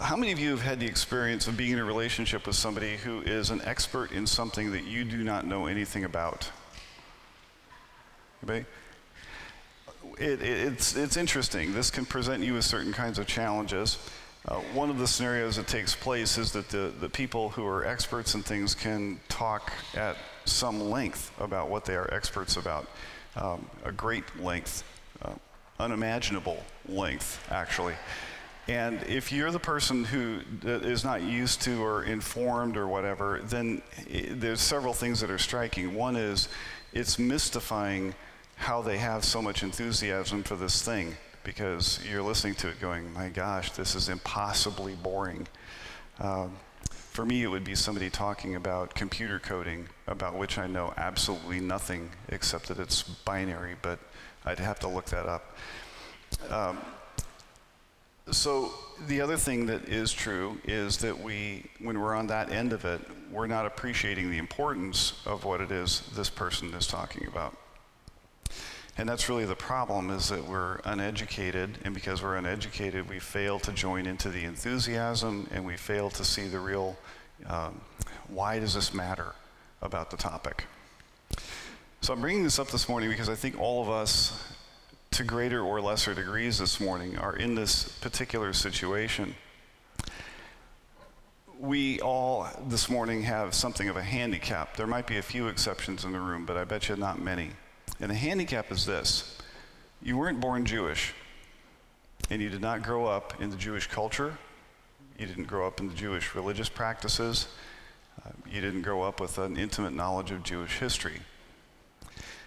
How many of you have had the experience of being in a relationship with somebody who is an expert in something that you do not know anything about? Anybody? It, it, it's, it's interesting. This can present you with certain kinds of challenges. Uh, one of the scenarios that takes place is that the, the people who are experts in things can talk at some length about what they are experts about, um, a great length, uh, unimaginable length, actually. And if you're the person who is not used to or informed or whatever, then there's several things that are striking. One is it's mystifying how they have so much enthusiasm for this thing because you're listening to it going, my gosh, this is impossibly boring. Um, for me, it would be somebody talking about computer coding, about which I know absolutely nothing except that it's binary, but I'd have to look that up. Um, so, the other thing that is true is that we, when we're on that end of it, we're not appreciating the importance of what it is this person is talking about. And that's really the problem is that we're uneducated, and because we're uneducated, we fail to join into the enthusiasm and we fail to see the real um, why does this matter about the topic. So I'm bringing this up this morning because I think all of us, to greater or lesser degrees this morning, are in this particular situation. We all this morning have something of a handicap. There might be a few exceptions in the room, but I bet you not many. And the handicap is this you weren't born Jewish, and you did not grow up in the Jewish culture, you didn't grow up in the Jewish religious practices, uh, you didn't grow up with an intimate knowledge of Jewish history.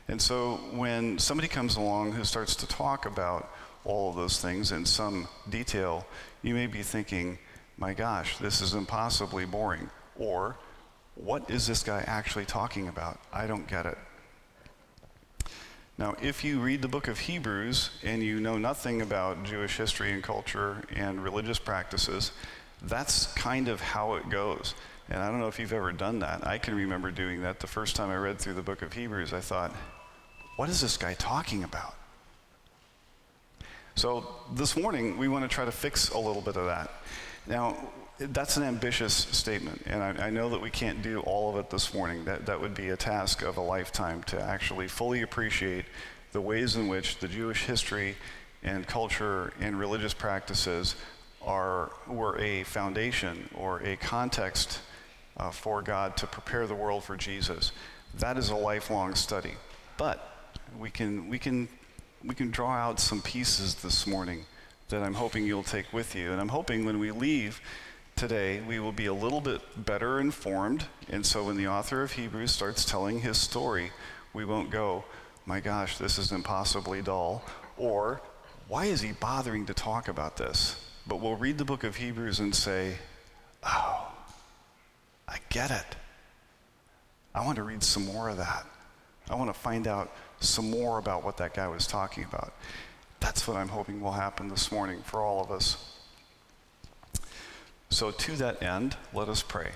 And so when somebody comes along who starts to talk about all of those things in some detail, you may be thinking, my gosh, this is impossibly boring. Or, what is this guy actually talking about? I don't get it. Now, if you read the book of Hebrews and you know nothing about Jewish history and culture and religious practices, that's kind of how it goes. And I don't know if you've ever done that. I can remember doing that the first time I read through the book of Hebrews. I thought, what is this guy talking about? So this morning, we want to try to fix a little bit of that. Now, that's an ambitious statement, and I, I, know that we can't do all of it this morning. That, that would be a task of a lifetime to actually fully appreciate the ways in which the Jewish history and culture and religious practices are, were a foundation or a context uh, for God to prepare the world for Jesus. That is a lifelong study. But we can, we can, we can draw out some pieces this morning that I'm hoping you'll take with you. And I'm hoping when we leave, today, we will be a little bit better informed. And so when the author of Hebrews starts telling his story, we won't go, my gosh, this is impossibly dull, or why is he bothering to talk about this? But we'll read the book of Hebrews and say, oh, I get it. I want to read some more of that. I want to find out some more about what that guy was talking about. That's what I'm hoping will happen this morning for all of us. So, to that end, let us pray.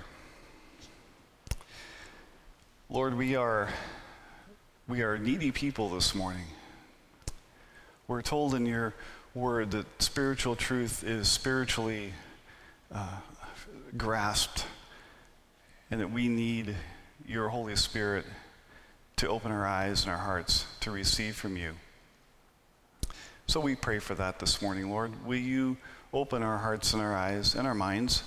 Lord, we are, we are needy people this morning. We're told in your word that spiritual truth is spiritually uh, grasped and that we need your Holy Spirit to open our eyes and our hearts to receive from you. So we pray for that this morning, Lord. Will you open our hearts and our eyes and our minds.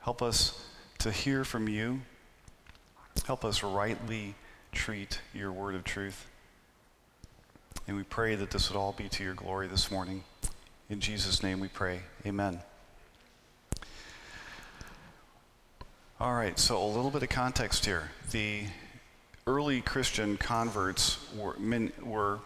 Help us to hear from you. Help us rightly treat your word of truth. And we pray that this would all be to your glory this morning. In Jesus' name we pray. Amen. All right, so a little bit of context here. The early Christian converts were, were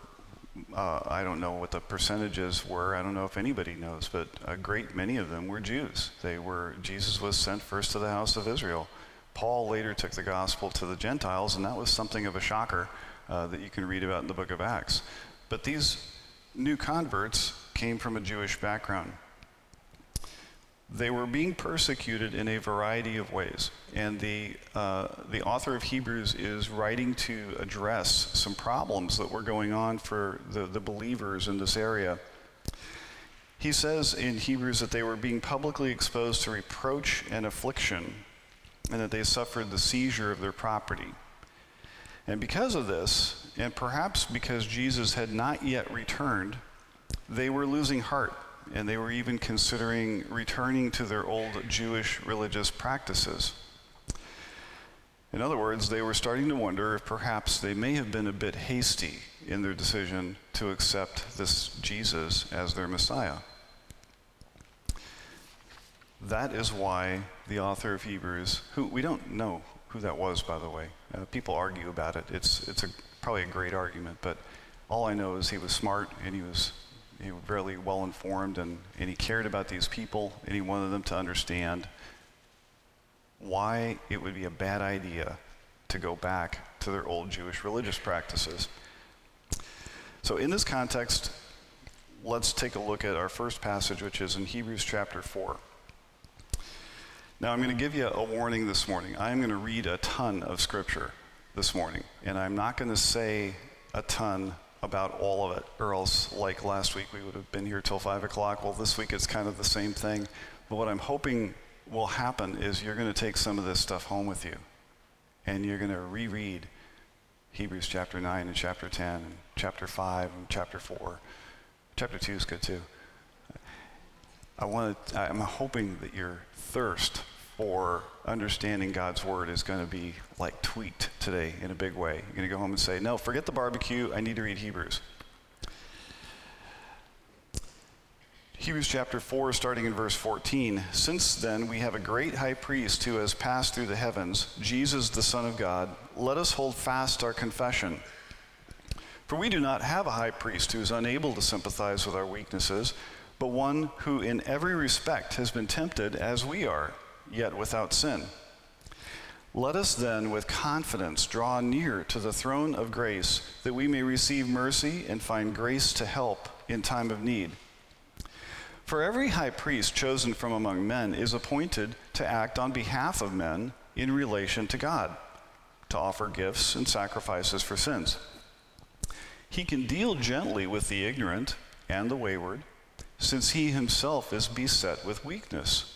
uh, I don't know what the percentages were. I don't know if anybody knows, but a great many of them were Jews. They were Jesus was sent first to the house of Israel. Paul later took the gospel to the Gentiles, and that was something of a shocker uh, that you can read about in the book of Acts. But these new converts came from a Jewish background. They were being persecuted in a variety of ways. And the, uh, the author of Hebrews is writing to address some problems that were going on for the, the believers in this area. He says in Hebrews that they were being publicly exposed to reproach and affliction, and that they suffered the seizure of their property. And because of this, and perhaps because Jesus had not yet returned, they were losing heart, and they were even considering returning to their old Jewish religious practices. In other words, they were starting to wonder if perhaps they may have been a bit hasty in their decision to accept this Jesus as their Messiah. That is why the author of Hebrews, who we don't know who that was, by the way, uh, people argue about it. It's, it's a, probably a great argument, but all I know is he was smart and he was, he was really well informed and, and he cared about these people and he wanted them to understand why it would be a bad idea to go back to their old Jewish religious practices. So, in this context, let's take a look at our first passage, which is in Hebrews chapter 4. Now, I'm going to give you a warning this morning. I'm going to read a ton of scripture this morning, and I'm not going to say a ton about all of it, or else, like last week, we would have been here till 5 o'clock. Well, this week it's kind of the same thing. But what I'm hoping will happen is you're going to take some of this stuff home with you, and you're going to reread Hebrews chapter 9 and chapter 10 and chapter 5 and chapter 4. Chapter 2 is good too. I want I'm hoping that your thirst for understanding God's word is going to be like tweaked today in a big way. You're going to go home and say, "No, forget the barbecue. I need to read Hebrews." Hebrews chapter 4, starting in verse 14. Since then, we have a great high priest who has passed through the heavens, Jesus, the Son of God. Let us hold fast our confession. For we do not have a high priest who is unable to sympathize with our weaknesses, but one who in every respect has been tempted as we are, yet without sin. Let us then, with confidence, draw near to the throne of grace, that we may receive mercy and find grace to help in time of need. For every high priest chosen from among men is appointed to act on behalf of men in relation to God, to offer gifts and sacrifices for sins. He can deal gently with the ignorant and the wayward, since he himself is beset with weakness.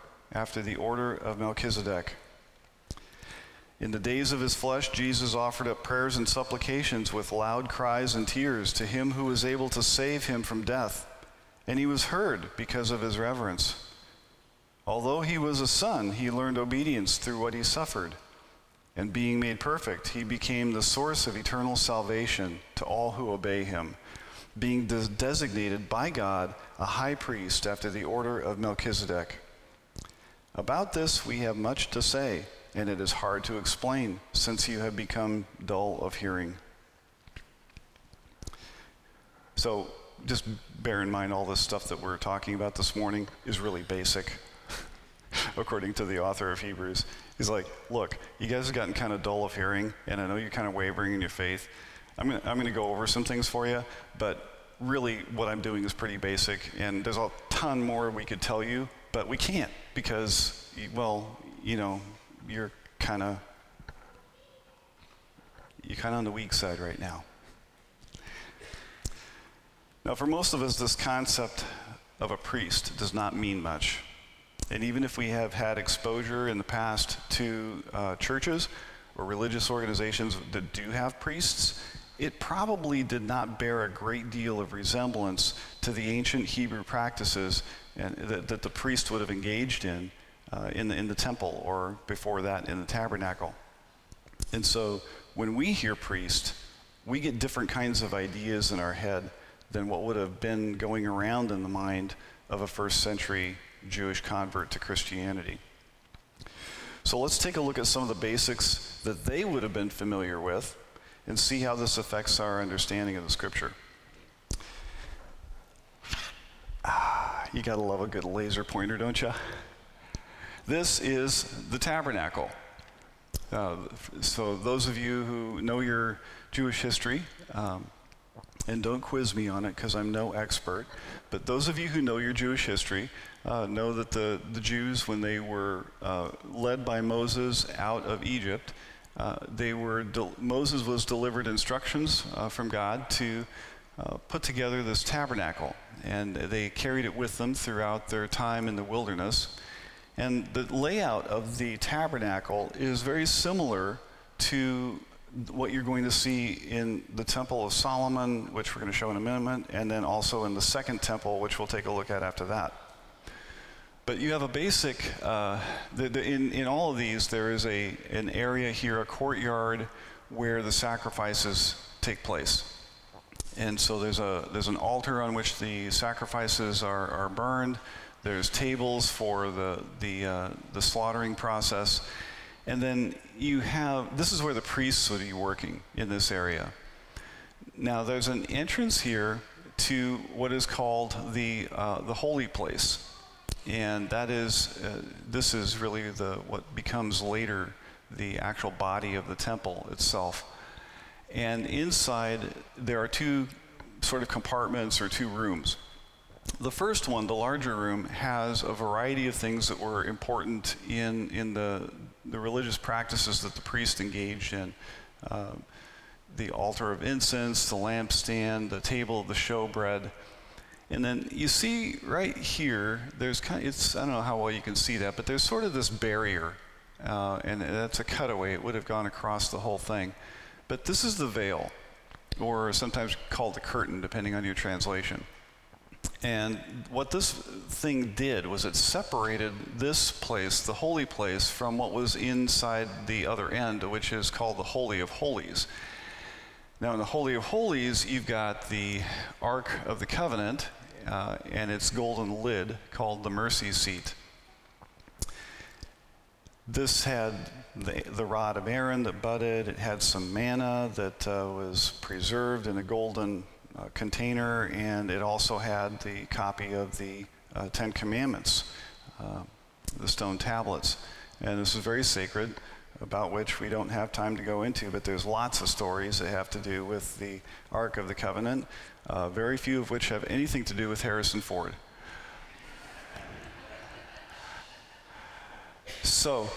after the order of Melchizedek. In the days of his flesh, Jesus offered up prayers and supplications with loud cries and tears to him who was able to save him from death, and he was heard because of his reverence. Although he was a son, he learned obedience through what he suffered. And being made perfect, he became the source of eternal salvation to all who obey him, being des- designated by God a high priest after the order of Melchizedek. About this we have much to say and it is hard to explain since you have become dull of hearing. So just bear in mind all this stuff that we're talking about this morning is really basic, according to the author of Hebrews. He's like, look, you guys have gotten kind of dull of hearing, and I know you're kind of wavering in your faith. I'm going I'm to go over some things for you, but really what I'm doing is pretty basic, and there's a ton more we could tell you, but we can't because, well, you know, you're kind of you're kind of on the weak side right now. Now, for most of us, this concept of a priest does not mean much. And even if we have had exposure in the past to uh, churches or religious organizations that do have priests, it probably did not bear a great deal of resemblance to the ancient Hebrew practices and, that, that the priest would have engaged in uh, in, the, in the temple or before that in the tabernacle. And so when we hear priest, we get different kinds of ideas in our head than what would have been going around in the mind of a first century Jewish convert to Christianity. So let's take a look at some of the basics that they would have been familiar with and see how this affects our understanding of the scripture. You gotta love a good laser pointer, don't you? This is the tabernacle. Uh, so, those of you who know your Jewish history, um, and don't quiz me on it because I'm no expert, but those of you who know your Jewish history uh, know that the, the Jews, when they were uh, led by Moses out of Egypt, uh, they were Moses was delivered instructions uh, from God to uh, put together this tabernacle, and they carried it with them throughout their time in the wilderness. And the layout of the tabernacle is very similar to what you're going to see in the Temple of Solomon, which we're going to show in a minute, and then also in the Second Temple, which we'll take a look at after that. But you have a basic, uh, the, the, in, in all of these, there is a, an area here, a courtyard, where the sacrifices take place. And so there's, a, there's an altar on which the sacrifices are, are burned. There's tables for the, the, uh, the slaughtering process. And then you have, this is where the priests would be working in this area. Now, there's an entrance here to what is called the, uh, the holy place. And that is, uh, this is really the, what becomes later the actual body of the temple itself. And inside, there are two sort of compartments or two rooms. The first one, the larger room, has a variety of things that were important in, in the, the religious practices that the priest engaged in. Uh, the altar of incense, the lampstand, the table of the showbread. And then you see right here, there's kind of, it's, I don't know how well you can see that, but there's sort of this barrier. Uh, and that's a cutaway. It would have gone across the whole thing. But this is the veil, or sometimes called the curtain, depending on your translation. And what this thing did was it separated this place, the holy place, from what was inside the other end, which is called the Holy of Holies. Now, in the Holy of Holies, you've got the Ark of the Covenant uh, and its golden lid called the mercy seat. This had the, the rod of Aaron that budded. It had some manna that uh, was preserved in a golden uh, container, and it also had the copy of the uh, Ten Commandments, uh, the stone tablets. And this is very sacred, about which we don't have time to go into, but there's lots of stories that have to do with the Ark of the Covenant, uh, very few of which have anything to do with Harrison Ford. So,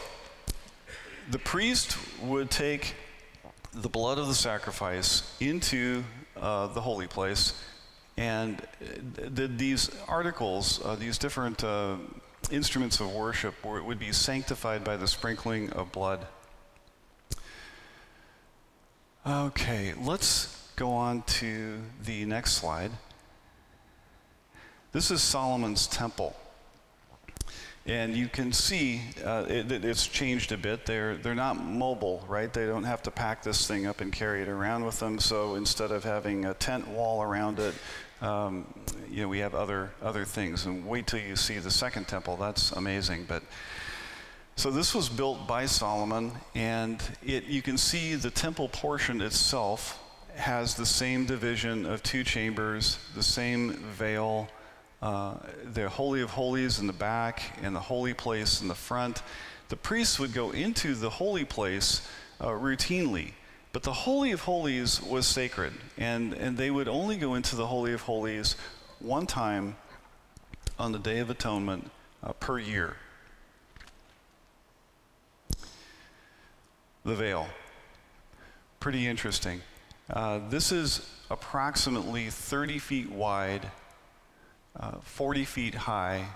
the priest would take the blood of the sacrifice into uh, the holy place, and uh, these articles, uh, these different uh, instruments of worship, would be sanctified by the sprinkling of blood. Okay, let's go on to the next slide. This is Solomon's temple. And you can see uh, it, it's changed a bit. They're, they're not mobile, right? They don't have to pack this thing up and carry it around with them. So instead of having a tent wall around it, um, you know, we have other, other things. And wait till you see the second temple. That's amazing. But so this was built by Solomon, and it, you can see the temple portion itself has the same division of two chambers, the same veil, uh, the Holy of Holies in the back and the holy place in the front. The priests would go into the holy place uh, routinely, but the Holy of Holies was sacred, and, and they would only go into the Holy of Holies one time on the Day of Atonement uh, per year. The veil. Pretty interesting. Uh, this is approximately 30 feet wide uh, 40 feet high,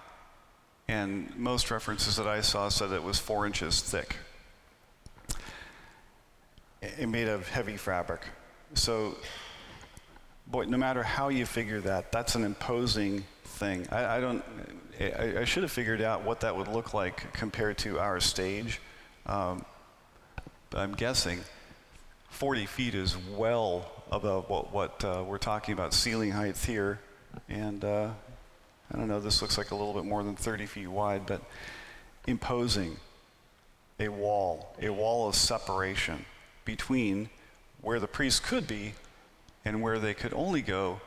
and most references that I saw said it was four inches thick. It made of heavy fabric. So, boy, no matter how you figure that, that's an imposing thing. I, I don't. I, I, should have figured out what that would look like compared to our stage. Um, but I'm guessing 40 feet is well above what, what uh, we're talking about ceiling height here, and uh, I don't know, this looks like a little bit more than 30 feet wide, but imposing a wall, a wall of separation between where the priests could be and where they could only go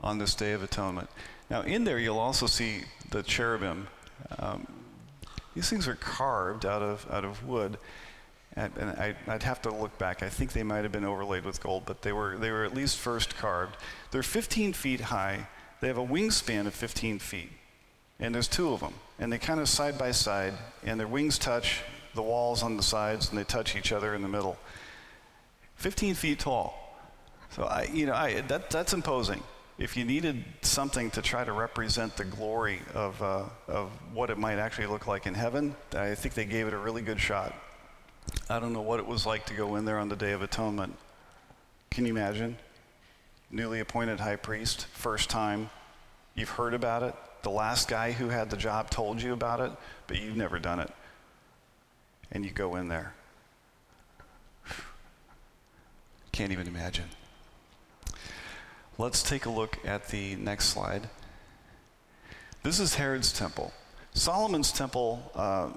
on this Day of Atonement. Now, in there, you'll also see the cherubim. Um, these things are carved out of, out of wood. And, and I, would have to look back. I think they might have been overlaid with gold, but they were, they were at least first carved. They're 15 feet high. They have a wingspan of 15 feet. And there's two of them. And they kind of side by side, and their wings touch the walls on the sides, and they touch each other in the middle. 15 feet tall. So I, you know, I, that, that's imposing. If you needed something to try to represent the glory of, uh, of what it might actually look like in heaven, I think they gave it a really good shot. I don't know what it was like to go in there on the Day of Atonement. Can you imagine? Newly appointed high priest, first time. You've heard about it. The last guy who had the job told you about it, but you've never done it. And you go in there. Can't even imagine. Let's take a look at the next slide. This is Herod's temple. Solomon's temple uh,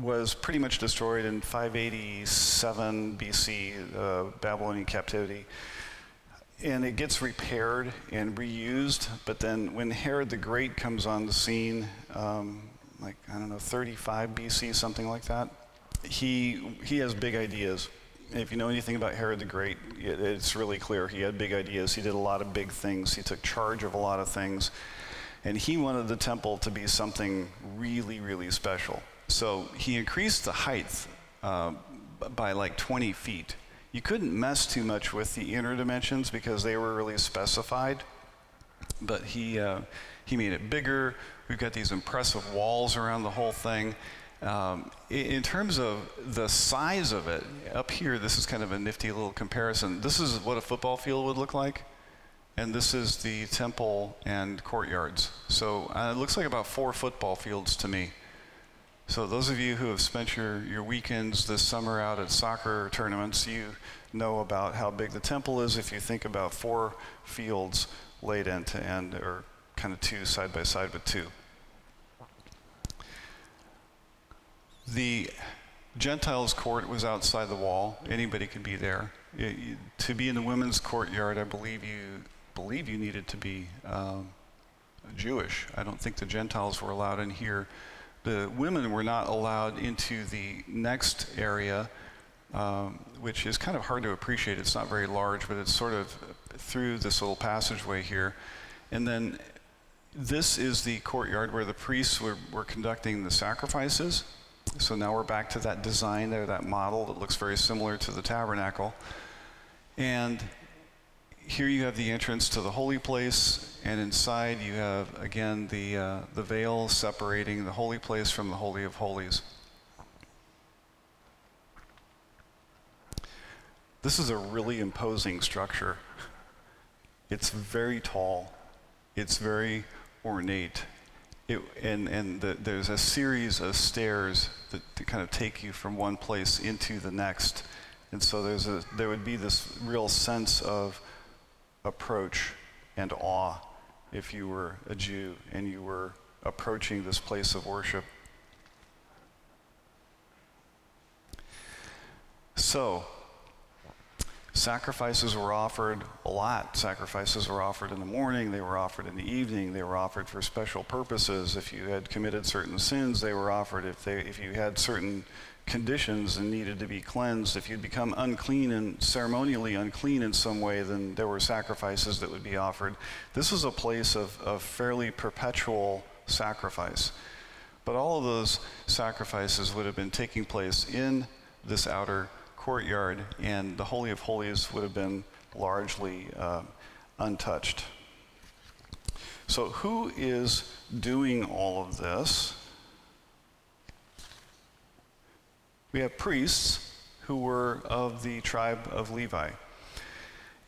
was pretty much destroyed in 587 BC, uh, Babylonian captivity. And it gets repaired and reused, but then when Herod the Great comes on the scene, um, like, I don't know, 35 BC, something like that, he, he has big ideas if you know anything about Herod the Great, it's really clear. He had big ideas. He did a lot of big things. He took charge of a lot of things. And he wanted the temple to be something really, really special. So he increased the height uh, by like 20 feet. You couldn't mess too much with the inner dimensions because they were really specified. But he, uh, he made it bigger. We've got these impressive walls around the whole thing. Um, in terms of the size of it, up here, this is kind of a nifty little comparison. This is what a football field would look like, and this is the temple and courtyards. So uh, it looks like about four football fields to me. So those of you who have spent your, your weekends this summer out at soccer tournaments, you know about how big the temple is if you think about four fields laid end to end, or kind of two side by side with two. The Gentiles' court was outside the wall. Anybody could be there. It, you, to be in the women's courtyard, I believe you believe you needed to be um, Jewish. I don't think the Gentiles were allowed in here. The women were not allowed into the next area, um, which is kind of hard to appreciate. It's not very large, but it's sort of through this little passageway here. And then this is the courtyard where the priests were, were conducting the sacrifices. So now we're back to that design there, that model that looks very similar to the tabernacle. And here you have the entrance to the holy place, and inside you have, again, the, uh, the veil separating the holy place from the Holy of Holies. This is a really imposing structure. It's very tall, it's very ornate. It, and and the, there's a series of stairs that, that kind of take you from one place into the next. And so there's a, there would be this real sense of approach and awe if you were a Jew and you were approaching this place of worship. So, sacrifices were offered a lot. Sacrifices were offered in the morning, they were offered in the evening, they were offered for special purposes. If you had committed certain sins, they were offered. If, they, if you had certain conditions and needed to be cleansed, if you'd become unclean and ceremonially unclean in some way, then there were sacrifices that would be offered. This was a place of, of fairly perpetual sacrifice. But all of those sacrifices would have been taking place in this outer courtyard, and the Holy of Holies would have been largely uh, untouched. So, who is doing all of this? We have priests who were of the tribe of Levi.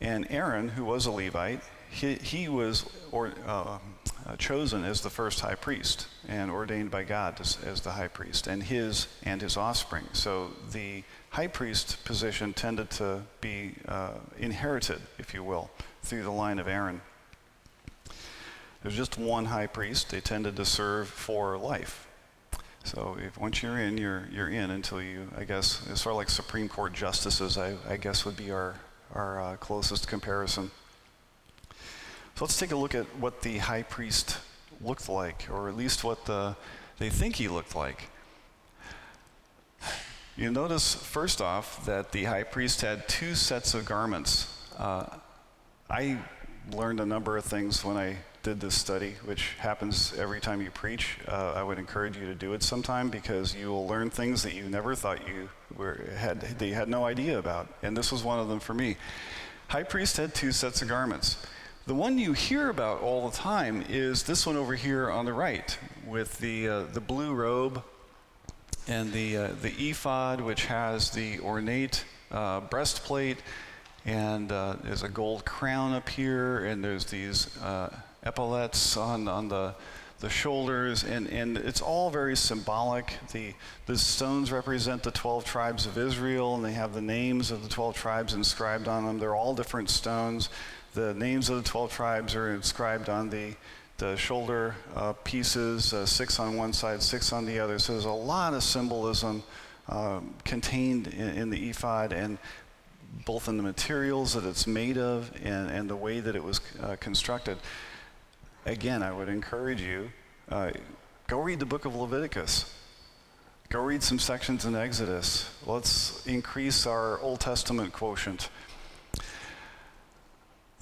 And Aaron, who was a Levite, he, he was or, uh, uh, chosen as the first high priest and ordained by God as, as, the high priest, and his and his offspring. So the high priest position tended to be uh, inherited, if you will, through the line of Aaron. There's just one high priest. They tended to serve for life. So if once you're in, you're you're in until you. I guess it's sort of like Supreme Court justices. I, I guess would be our our uh, closest comparison. So let's take a look at what the high priest looked like, or at least what the, they think he looked like. You notice, first off, that the high priest had two sets of garments. Uh, I learned a number of things when I did this study, which happens every time you preach. Uh, I would encourage you to do it sometime because you will learn things that you never thought you were, had, that you had no idea about. And this was one of them for me. High priest had two sets of garments. The one you hear about all the time is this one over here on the right, with the, uh, the blue robe and the, uh, the ephod, which has the ornate uh, breastplate, and uh, there's a gold crown up here, and there's these uh, epaulets on, on the, the shoulders, and, and it's all very symbolic. The, the stones represent the 12 tribes of Israel, and they have the names of the 12 tribes inscribed on them. They're all different stones. The names of the 12 tribes are inscribed on the, the shoulder uh, pieces, uh, six on one side, six on the other. So there's a lot of symbolism um, contained in, in, the ephod, and both in the materials that it's made of and, and the way that it was uh, constructed again, I would encourage you uh, go read the book of Leviticus. Go read some sections in Exodus. Let's increase our Old Testament quotient.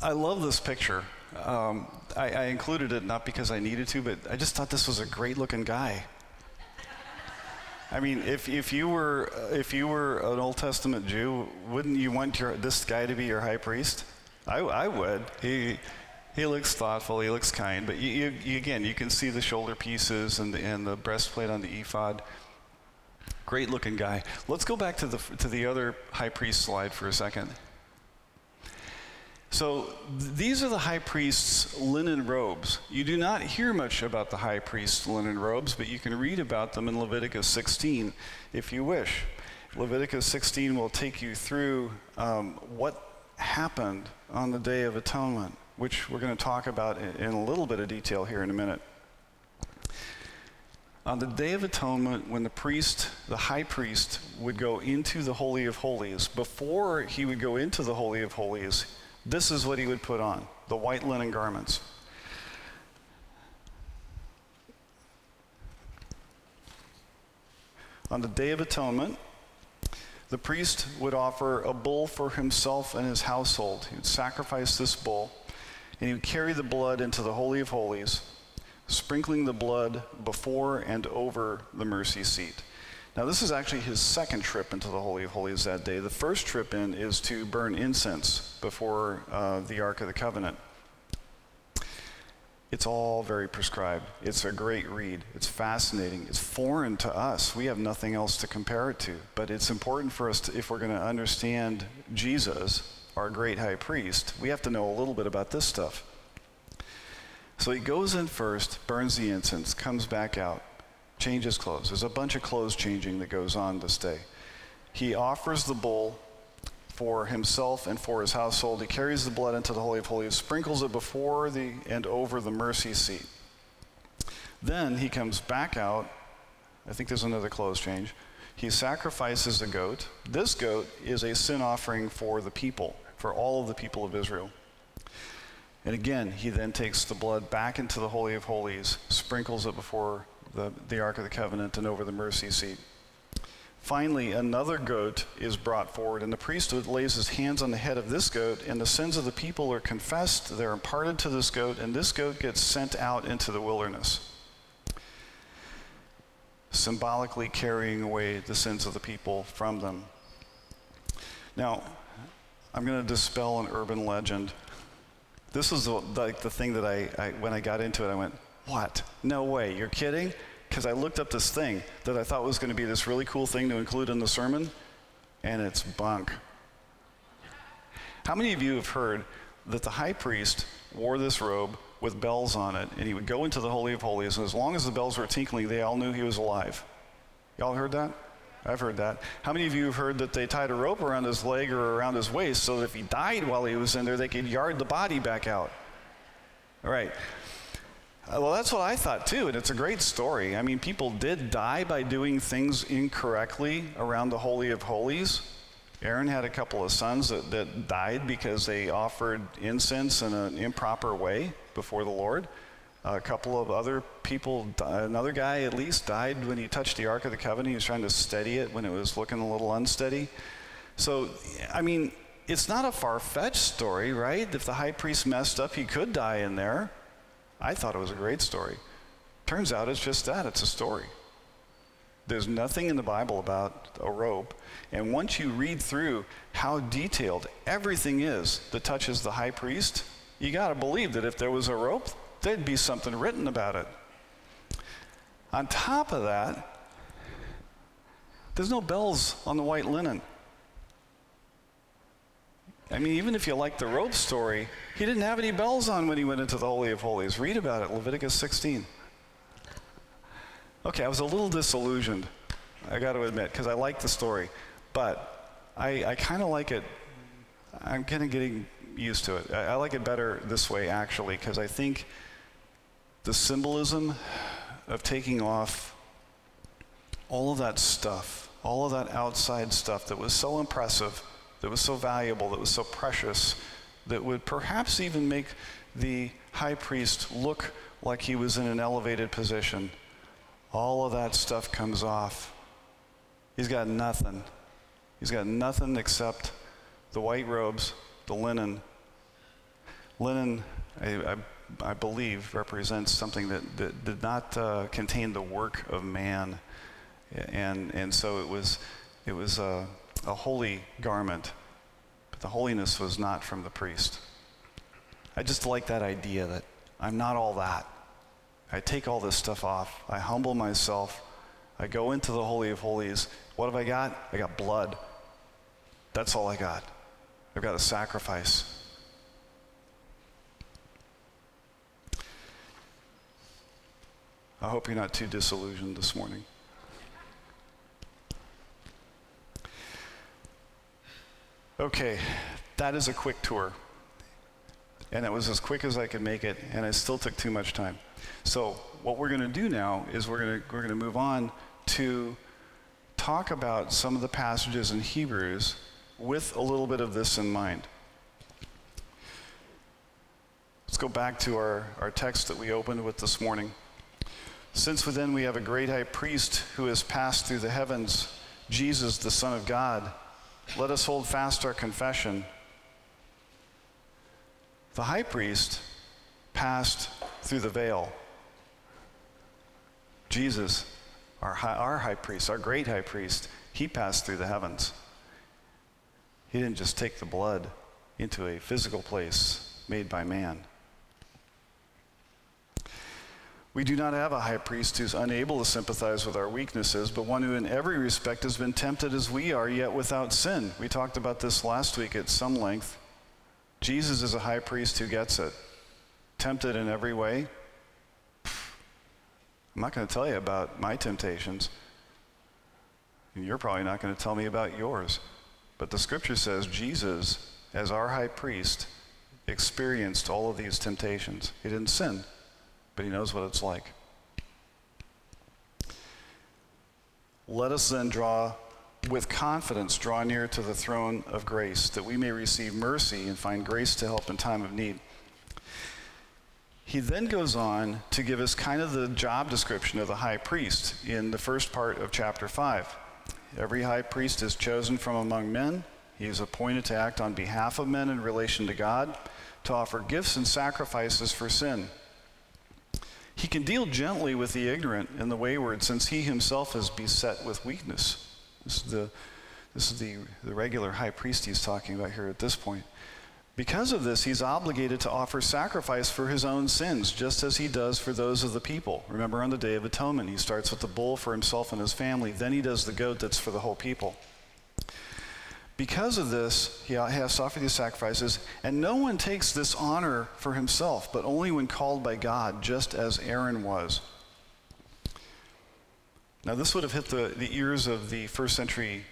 I love this picture. Um, I, I, included it not because I needed to, but I just thought this was a great looking guy. I mean, if, if, you were, if you were an Old Testament Jew, wouldn't you want your, this guy to be your high priest? I, I would. He, he looks thoughtful. He looks kind. But you, you, again, you can see the shoulder pieces and the, and the breastplate on the ephod. Great looking guy. Let's go back to the, to the other high priest slide for a second. So th- these are the high priest's linen robes. You do not hear much about the high priest's linen robes, but you can read about them in Leviticus 16 if you wish. Leviticus 16 will take you through um, what happened on the Day of Atonement which we're going to talk about in a little bit of detail here in a minute. On the Day of Atonement, when the priest, the high priest, would go into the Holy of Holies, before he would go into the Holy of Holies, this is what he would put on the white linen garments. On the Day of Atonement, the priest would offer a bull for himself and his household. He would sacrifice this bull and he would carry the blood into the Holy of Holies, sprinkling the blood before and over the mercy seat. Now, this is actually his second trip into the Holy of Holies that day. The first trip in is to burn incense before uh, the Ark of the Covenant. It's all very prescribed. It's a great read. It's fascinating. It's foreign to us. We have nothing else to compare it to. But it's important for us, to, if we're going to understand Jesus, our great high priest, we have to know a little bit about this stuff. So he goes in first, burns the incense, comes back out, changes clothes. There's a bunch of clothes changing that goes on this day. He offers the bull for himself and for his household. He carries the blood into the Holy of Holies, sprinkles it before the and over the mercy seat. Then he comes back out. I think there's another clothes change. He sacrifices the goat. This goat is a sin offering for the people for all of the people of Israel. And again, he then takes the blood back into the Holy of Holies, sprinkles it before the, the Ark of the Covenant and over the mercy seat. Finally, another goat is brought forward, and the priesthood lays his hands on the head of this goat, and the sins of the people are confessed, they're imparted to this goat, and this goat gets sent out into the wilderness, symbolically carrying away the sins of the people from them. Now, I'm going to dispel an urban legend. This the, like the thing that I, I, when I got into it, I went, what? No way, you're kidding? Because I looked up this thing that I thought was going to be this really cool thing to include in the sermon, and it's bunk. How many of you have heard that the high priest wore this robe with bells on it, and he would go into the Holy of Holies, and as long as the bells were tinkling, they all knew he was alive? Y'all heard that? I've heard that. How many of you have heard that they tied a rope around his leg or around his waist so that if he died while he was in there, they could yard the body back out? All right. Uh, well, that's what I thought too, and it's a great story. I mean, people did die by doing things incorrectly around the Holy of Holies. Aaron had a couple of sons that, that died because they offered incense in an improper way before the Lord. A couple of other people, another guy at least, died when he touched the Ark of the Covenant. He was trying to steady it when it was looking a little unsteady. So, I mean, it's not a far fetched story, right? If the high priest messed up, he could die in there. I thought it was a great story. Turns out it's just that it's a story. There's nothing in the Bible about a rope. And once you read through how detailed everything is that touches the high priest, you got to believe that if there was a rope, there'd be something written about it. On top of that, there's no bells on the white linen. I mean, even if you like the rope story, he didn't have any bells on when he went into the Holy of Holies. Read about it, Leviticus 16. Okay, I was a little disillusioned, I got to admit, because I like the story. But I, I kind of like it. I'm kind of getting used to it. I, I like it better this way, actually, because I think the symbolism of taking off all of that stuff, all of that outside stuff that was so impressive, that was so valuable, that was so precious, that would perhaps even make the high priest look like he was in an elevated position. All of that stuff comes off. He's got nothing. He's got nothing except the white robes, the linen. Linen, I, I I believe, represents something that, that did not uh, contain the work of man. And, and so it was, it was a, a holy garment, but the holiness was not from the priest. I just like that idea that I'm not all that. I take all this stuff off, I humble myself, I go into the Holy of Holies. What have I got? I got blood. That's all I got. I've got a sacrifice. I hope you're not too disillusioned this morning. Okay, that is a quick tour. And it was as quick as I could make it, and it still took too much time. So, what we're going to do now is we're going to, we're to move on to talk about some of the passages in Hebrews with a little bit of this in mind. Let's go back to our, our text that we opened with this morning. Since within we have a great high priest who has passed through the heavens, Jesus, the Son of God, let us hold fast our confession. The high priest passed through the veil. Jesus, our high, our high priest, our great high priest, he passed through the heavens. He didn't just take the blood into a physical place made by man. We do not have a high priest who's unable to sympathize with our weaknesses, but one who in every respect has been tempted as we are, yet without sin. We talked about this last week at some length. Jesus is a high priest who gets it. Tempted in every way. I'm not going to tell you about my temptations. And you're probably not going to tell me about yours. But the scripture says Jesus, as our high priest, experienced all of these temptations. He didn't sin but he knows what it's like. Let us then draw with confidence draw near to the throne of grace that we may receive mercy and find grace to help in time of need. He then goes on to give us kind of the job description of the high priest in the first part of chapter 5. Every high priest is chosen from among men. He is appointed to act on behalf of men in relation to God, to offer gifts and sacrifices for sin he can deal gently with the ignorant and the wayward, since he himself is beset with weakness. This is the, this is the, the regular high priest he's talking about here at this point. Because of this, he's obligated to offer sacrifice for his own sins, just as he does for those of the people. Remember, on the Day of Atonement, he starts with the bull for himself and his family, then he does the goat that's for the whole people. Because of this, he has offer these sacrifices, and no one takes this honor for himself, but only when called by God, just as Aaron was. Now, this would have hit the, the ears of the first century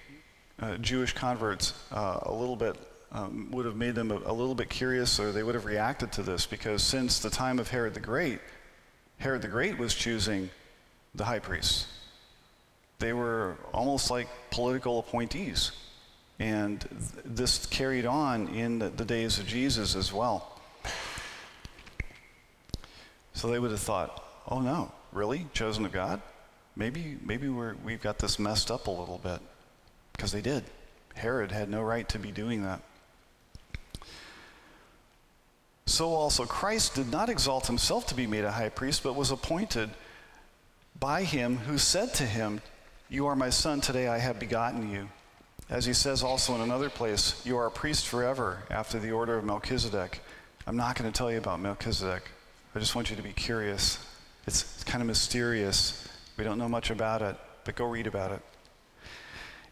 uh, Jewish converts uh, a little bit, um, would have made them a, a little bit curious, or they would have reacted to this, because since the time of Herod the Great, Herod the Great was choosing the high priests. They were almost like political appointees. And th- this carried on in the, the days of Jesus as well. So they would have thought, oh no, really? Chosen of God? Maybe, maybe we're, we've got this messed up a little bit. Because they did. Herod had no right to be doing that. So also Christ did not exalt himself to be made a high priest, but was appointed by him who said to him, You are my son, today I have begotten you. As he says also in another place, You are a priest forever after the order of Melchizedek. I'm not going to tell you about Melchizedek. I just want you to be curious. It's, it's kind of mysterious. We don't know much about it, but go read about it.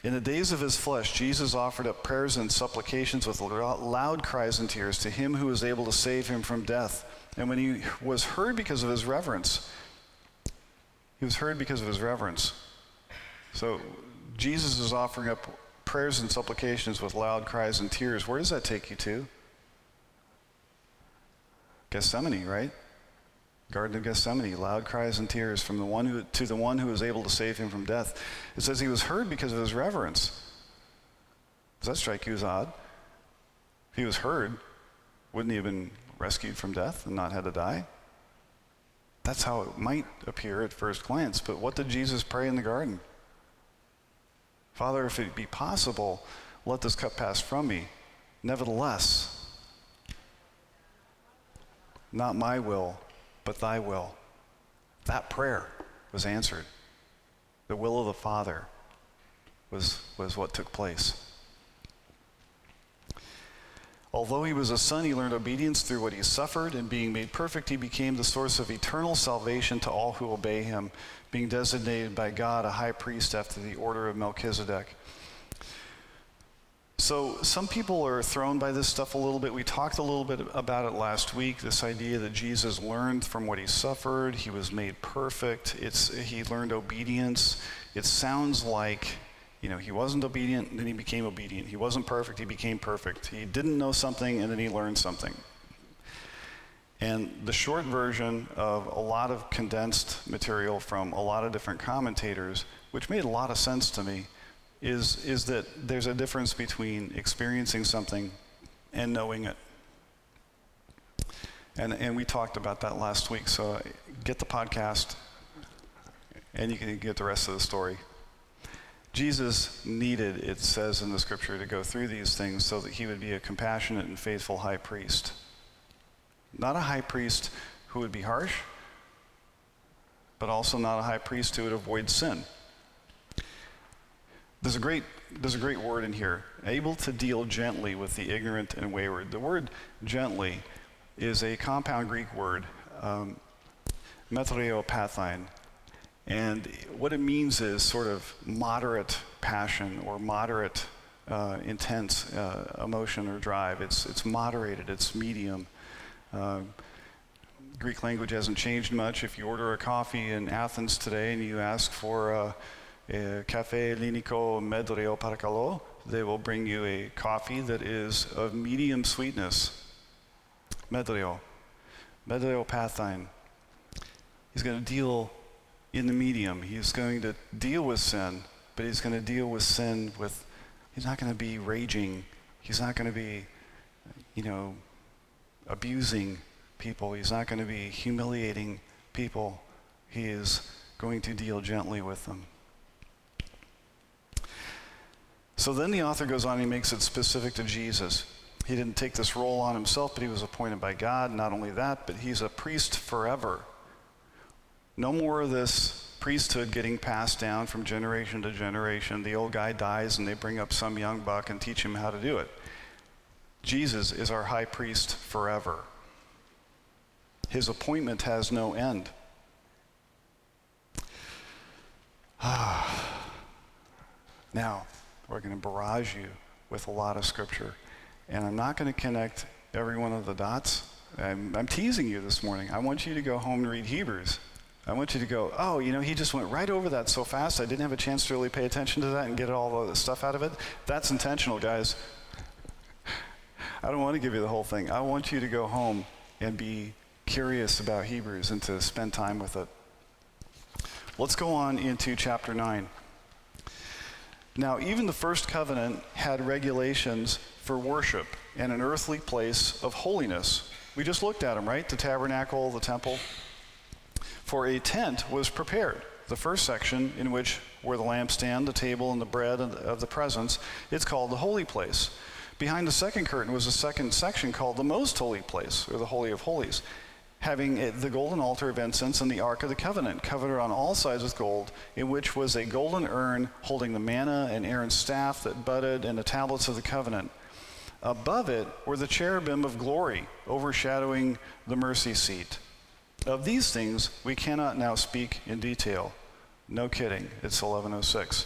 In the days of his flesh, Jesus offered up prayers and supplications with loud cries and tears to him who was able to save him from death. And when he was heard because of his reverence, he was heard because of his reverence. So Jesus is offering up prayers and supplications with loud cries and tears. Where does that take you to? Gethsemane, right? Garden of Gethsemane, loud cries and tears from the one who, to the one who was able to save him from death. It says he was heard because of his reverence. Does that strike you as odd? If he was heard, wouldn't he have been rescued from death and not had to die? That's how it might appear at first glance. But what did Jesus pray in the garden? Father, if it be possible, let this cup pass from me. Nevertheless, not my will, but thy will. That prayer was answered. The will of the Father was, was what took place. Although he was a son, he learned obedience through what he suffered, and being made perfect, he became the source of eternal salvation to all who obey him, being designated by God a high priest after the order of Melchizedek. So, some people are thrown by this stuff a little bit. We talked a little bit about it last week this idea that Jesus learned from what he suffered, he was made perfect, it's, he learned obedience. It sounds like you know, he wasn't obedient, then he became obedient. He wasn't perfect, he became perfect. He didn't know something, and then he learned something. And the short version of a lot of condensed material from a lot of different commentators, which made a lot of sense to me, is, is that there's a difference between experiencing something and knowing it. And, and we talked about that last week, so get the podcast and you can get the rest of the story. Jesus needed, it says in the scripture, to go through these things so that he would be a compassionate and faithful high priest. Not a high priest who would be harsh, but also not a high priest who would avoid sin. There's a great there's a great word in here, able to deal gently with the ignorant and wayward. The word gently is a compound Greek word, um. And what it means is sort of moderate passion or moderate uh, intense uh, emotion or drive. It's, it's moderated, it's medium. Uh, Greek language hasn't changed much. If you order a coffee in Athens today and you ask for a, uh, Cafe Linico Medrio Paracalo. They will bring you a coffee that is of medium sweetness. Medrio. Medrio Pathine. He's going to deal in the medium. He's going to deal with sin, but he's going to deal with sin with, he's not going to be raging. He's not going to be, you know, abusing people. He's not going to be humiliating people. He is going to deal gently with them. So then the author goes on, he makes it specific to Jesus. He didn't take this role on himself, but he was appointed by God. Not only that, but he's a priest forever. No more of this priesthood getting passed down from generation to generation. The old guy dies and they bring up some young buck and teach him how to do it. Jesus is our high priest forever. His appointment has no end. Ah. now, we're going to barrage you with a lot of scripture. And I'm not going to connect every one of the dots. I'm, I'm teasing you this morning. I want you to go home and read Hebrews. I want you to go, oh, you know, he just went right over that so fast. I didn't have a chance to really pay attention to that and get all the stuff out of it. That's intentional, guys. I don't want to give you the whole thing. I want you to go home and be curious about Hebrews and to spend time with it. Let's go on into chapter 9. Now, even the first covenant had regulations for worship and an earthly place of holiness. We just looked at them, right? The tabernacle, the temple. For a tent was prepared. The first section, in which were the lampstand, the table, and the bread of the presence, it's called the holy place. Behind the second curtain was a second section called the most holy place, or the Holy of Holies, having the golden altar of incense and the Ark of the Covenant, covered on all sides with gold, in which was a golden urn holding the manna and Aaron's staff that budded and the tablets of the covenant. Above it were the cherubim of glory, overshadowing the mercy seat. Of these things we cannot now speak in detail. No kidding, it's 1106.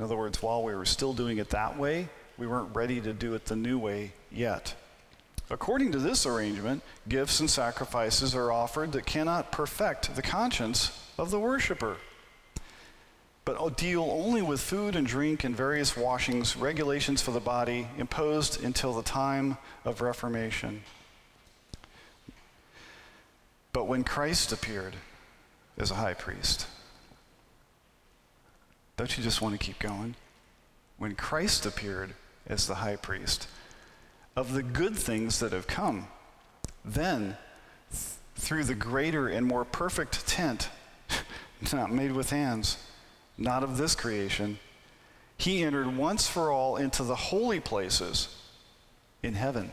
In other words, while we were still doing it that way, we weren't ready to do it the new way yet. According to this arrangement, gifts and sacrifices are offered that cannot perfect the conscience of the worshiper, but deal only with food and drink and various washings, regulations for the body imposed until the time of Reformation. But when Christ appeared as a high priest, don't you just want to keep going? When Christ appeared as the high priest, of the good things that have come, then th- through the greater and more perfect tent, not made with hands, not of this creation, he entered once for all into the holy places in heaven,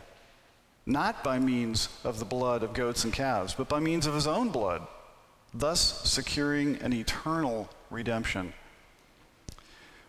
not by means of the blood of goats and calves, but by means of his own blood, thus securing an eternal redemption.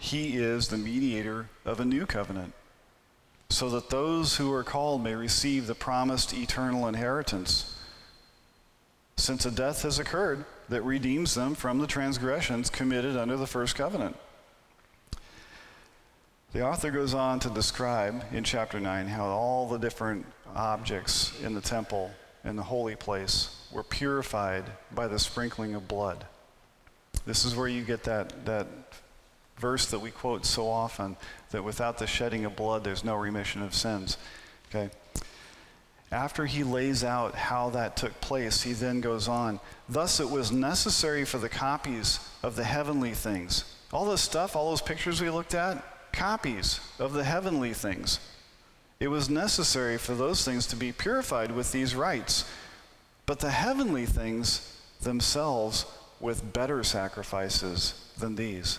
he is the mediator of a new covenant, so that those who are called may receive the promised eternal inheritance. Since a death has occurred that redeems them from the transgressions committed under the first covenant. The author goes on to describe in chapter 9 how all the different objects in the temple and the holy place were purified by the sprinkling of blood. This is where you get that, that verse that we quote so often that without the shedding of blood, there's no remission of sins. Okay? After he lays out how that took place, he then goes on. Thus, it was necessary for the copies of the heavenly things. All this stuff, all those pictures we looked at, copies of the heavenly things. It was necessary for those things to be purified with these rites. But the heavenly things themselves with better sacrifices than these.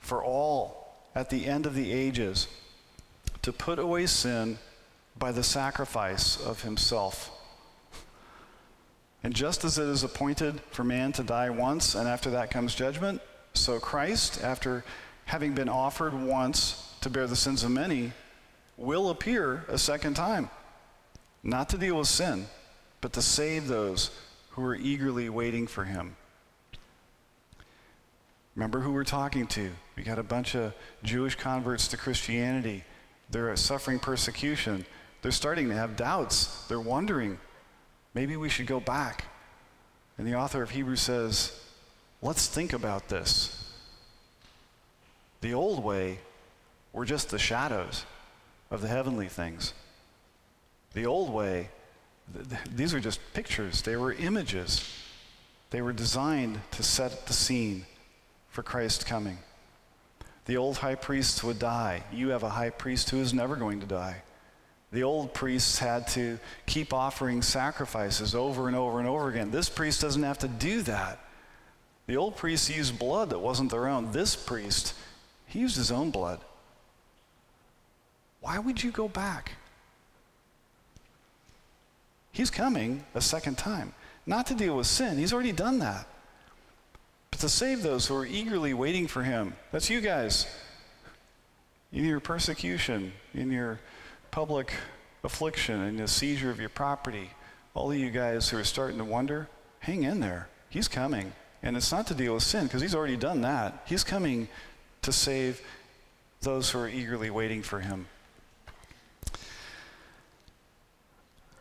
for all at the end of the ages to put away sin by the sacrifice of himself. And just as it is appointed for man to die once and after that comes judgment, so Christ, after having been offered once to bear the sins of many, will appear a second time, not to deal with sin, but to save those who are eagerly waiting for him. Remember who we're talking to. We got a bunch of Jewish converts to Christianity. They're suffering persecution. They're starting to have doubts. They're wondering, maybe we should go back. And the author of Hebrews says, let's think about this. The old way were just the shadows of the heavenly things. The old way, th- th- these are just pictures, they were images. They were designed to set the scene for Christ's coming. The old high priests would die. You have a high priest who is never going to die. The old priests had to keep offering sacrifices over and over and over again. This priest doesn't have to do that. The old priests used blood that wasn't their own. This priest, he used his own blood. Why would you go back? He's coming a second time, not to deal with sin. He's already done that. To save those who are eagerly waiting for him. That's you guys. In your persecution, in your public affliction, in the seizure of your property, all of you guys who are starting to wonder, hang in there. He's coming. And it's not to deal with sin, because he's already done that. He's coming to save those who are eagerly waiting for him.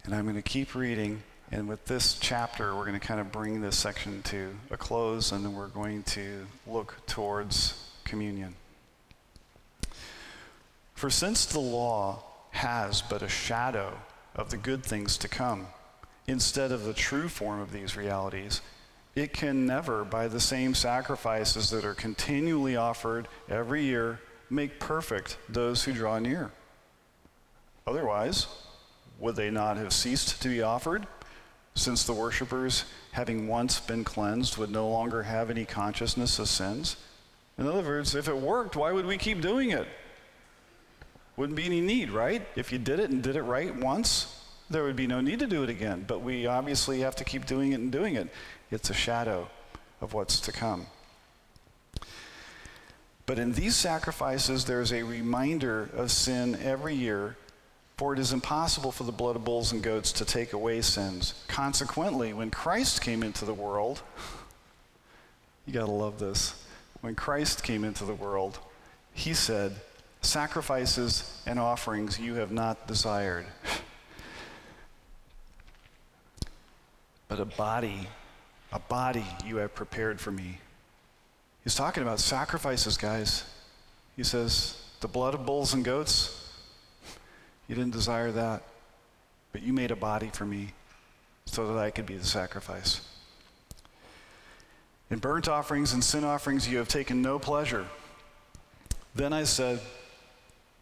And I'm going to keep reading. And with this chapter, we're going to kind of bring this section to a close, and then we're going to look towards communion. For since the law has but a shadow of the good things to come, instead of the true form of these realities, it can never, by the same sacrifices that are continually offered every year, make perfect those who draw near. Otherwise, would they not have ceased to be offered? Since the worshippers, having once been cleansed, would no longer have any consciousness of sins? In other words, if it worked, why would we keep doing it? Wouldn't be any need, right? If you did it and did it right once, there would be no need to do it again. But we obviously have to keep doing it and doing it. It's a shadow of what's to come. But in these sacrifices, there's a reminder of sin every year for it is impossible for the blood of bulls and goats to take away sins. Consequently, when Christ came into the world, you got to love this. When Christ came into the world, he said, Sacrifices and offerings you have not desired, but a body, a body you have prepared for me. He's talking about sacrifices, guys. He says, The blood of bulls and goats, you didn't desire that, but you made a body for me so that I could be the sacrifice. In burnt offerings and sin offerings you have taken no pleasure. Then I said,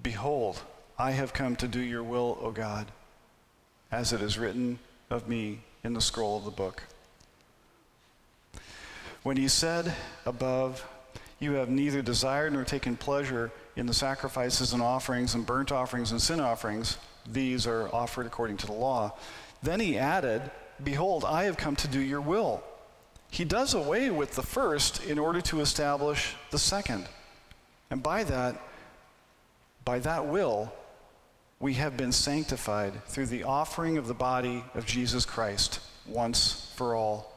Behold, I have come to do your will, O God, as it is written of me in the scroll of the book. When he said above, You have neither desired nor taken pleasure in the sacrifices and offerings and burnt offerings and sin offerings, these are offered according to the law. Then he added, Behold, I have come to do your will. He does away with the first in order to establish the second. And by that, by that will, we have been sanctified through the offering of the body of Jesus Christ once for all.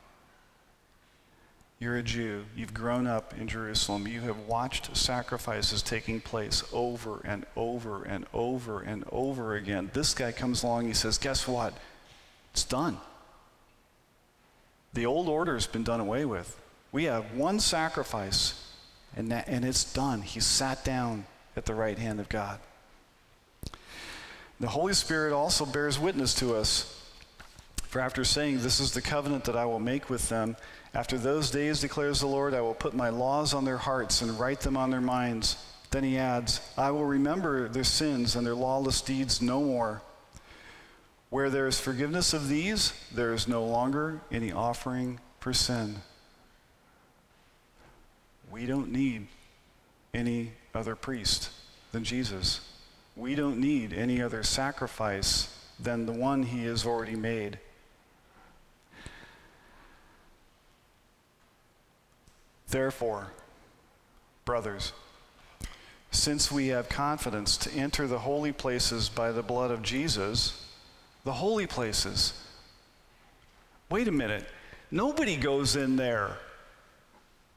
You're a Jew. You've grown up in Jerusalem. You have watched sacrifices taking place over and over and over and over again. This guy comes along, he says, Guess what? It's done. The old order's been done away with. We have one sacrifice, and, that, and it's done. He sat down at the right hand of God. The Holy Spirit also bears witness to us. For after saying, This is the covenant that I will make with them, after those days, declares the Lord, I will put my laws on their hearts and write them on their minds. Then he adds, I will remember their sins and their lawless deeds no more. Where there is forgiveness of these, there is no longer any offering for sin. We don't need any other priest than Jesus. We don't need any other sacrifice than the one he has already made. Therefore, brothers, since we have confidence to enter the holy places by the blood of Jesus, the holy places. Wait a minute. Nobody goes in there.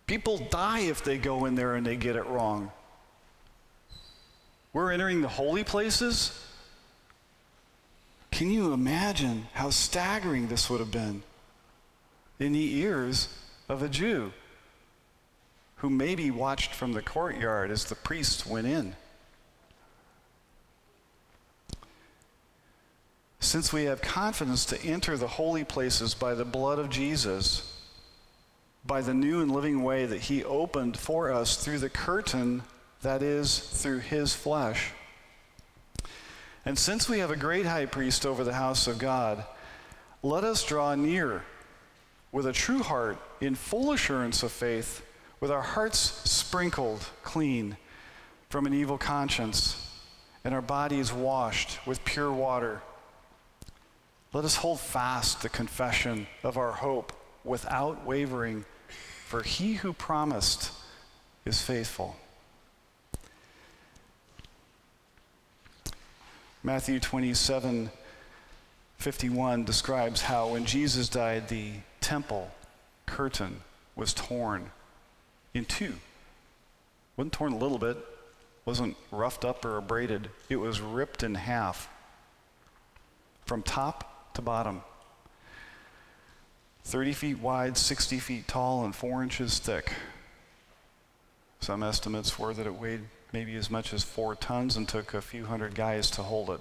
People die if they go in there and they get it wrong. We're entering the holy places. Can you imagine how staggering this would have been in the ears of a Jew who maybe watched from the courtyard as the priests went in? Since we have confidence to enter the holy places by the blood of Jesus, by the new and living way that he opened for us through the curtain that is, through his flesh. And since we have a great high priest over the house of God, let us draw near with a true heart in full assurance of faith, with our hearts sprinkled clean from an evil conscience and our bodies washed with pure water. Let us hold fast the confession of our hope without wavering, for he who promised is faithful. Matthew 27 51 describes how when Jesus died, the temple curtain was torn in two. Wasn't torn a little bit, wasn't roughed up or abraded. It was ripped in half from top to bottom. 30 feet wide, 60 feet tall, and 4 inches thick. Some estimates were that it weighed maybe as much as four tons and took a few hundred guys to hold it.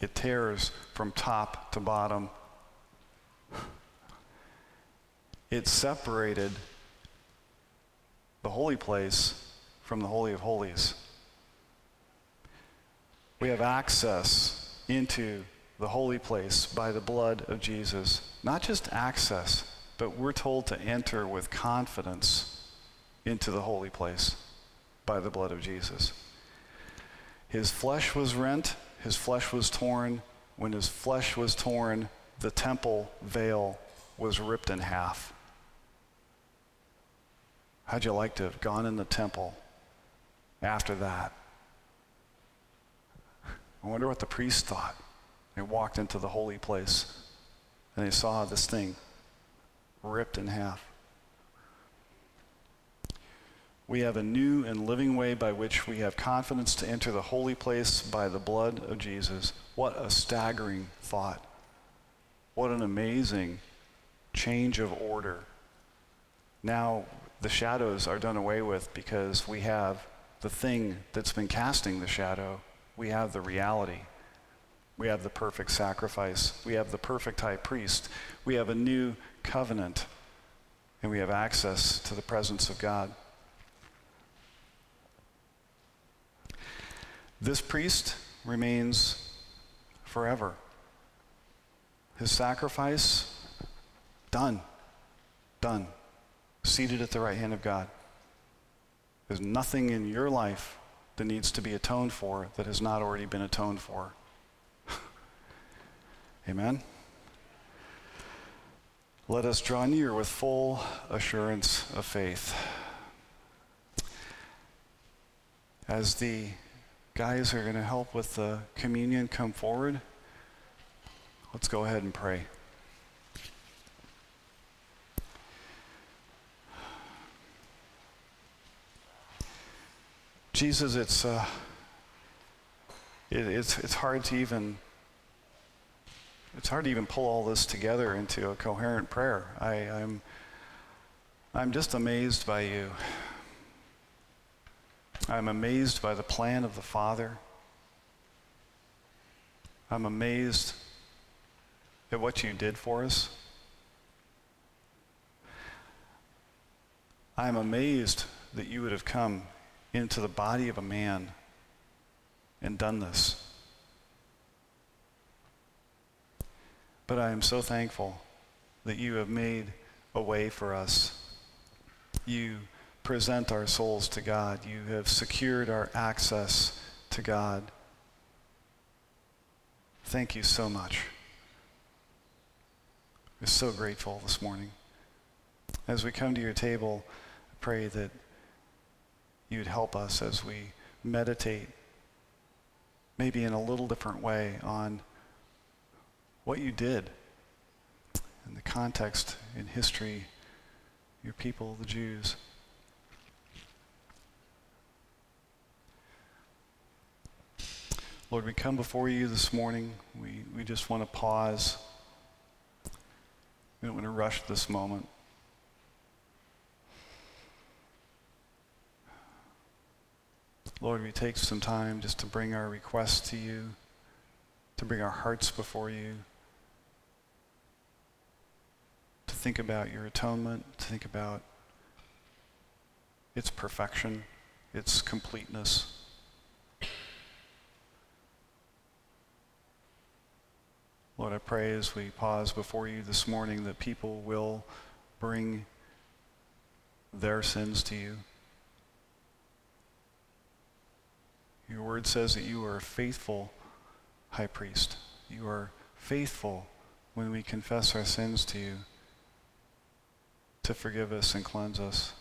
It tears from top to bottom. It separated the holy place from the Holy of Holies. We have access into the holy place by the blood of Jesus. Not just access, but we're told to enter with confidence into the holy place by the blood of Jesus. His flesh was rent, his flesh was torn. When his flesh was torn, the temple veil was ripped in half. How'd you like to have gone in the temple after that? I wonder what the priest thought. They walked into the holy place and they saw this thing ripped in half. We have a new and living way by which we have confidence to enter the holy place by the blood of Jesus. What a staggering thought. What an amazing change of order. Now the shadows are done away with because we have the thing that's been casting the shadow. We have the reality. We have the perfect sacrifice. We have the perfect high priest. We have a new covenant. And we have access to the presence of God. This priest remains forever. His sacrifice, done. Done. Seated at the right hand of God. There's nothing in your life that needs to be atoned for that has not already been atoned for. Amen? Let us draw near with full assurance of faith. As the guys are going to help with the communion come forward, let's go ahead and pray. Jesus, it's, uh, it, it's, it's hard to even it's hard to even pull all this together into a coherent prayer. I, I'm, I'm just amazed by you. I'm amazed by the plan of the Father. I'm amazed at what you did for us. I'm amazed that you would have come into the body of a man and done this. But I am so thankful that you have made a way for us. You present our souls to God. You have secured our access to God. Thank you so much. We're so grateful this morning. As we come to your table, I pray that you'd help us as we meditate, maybe in a little different way, on what you did in the context in history your people, the Jews. Lord, we come before you this morning. We, we just want to pause. We don't want to rush this moment. Lord, we take some time just to bring our requests to you, to bring our hearts before you, to think about your atonement, to think about its perfection, its completeness. Lord, I pray as we pause before you this morning that people will bring their sins to you. Your word says that you are a faithful high priest. You are faithful when we confess our sins to you to forgive us and cleanse us.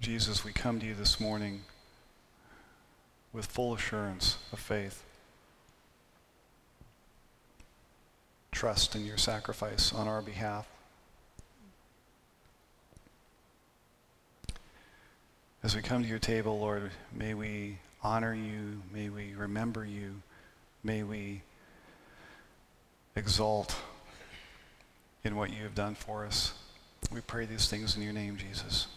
Jesus, we come to you this morning with full assurance of faith. Trust in your sacrifice on our behalf. As we come to your table, Lord, may we honor you, may we remember you, may we exalt in what you have done for us. We pray these things in your name, Jesus.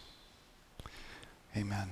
Amen.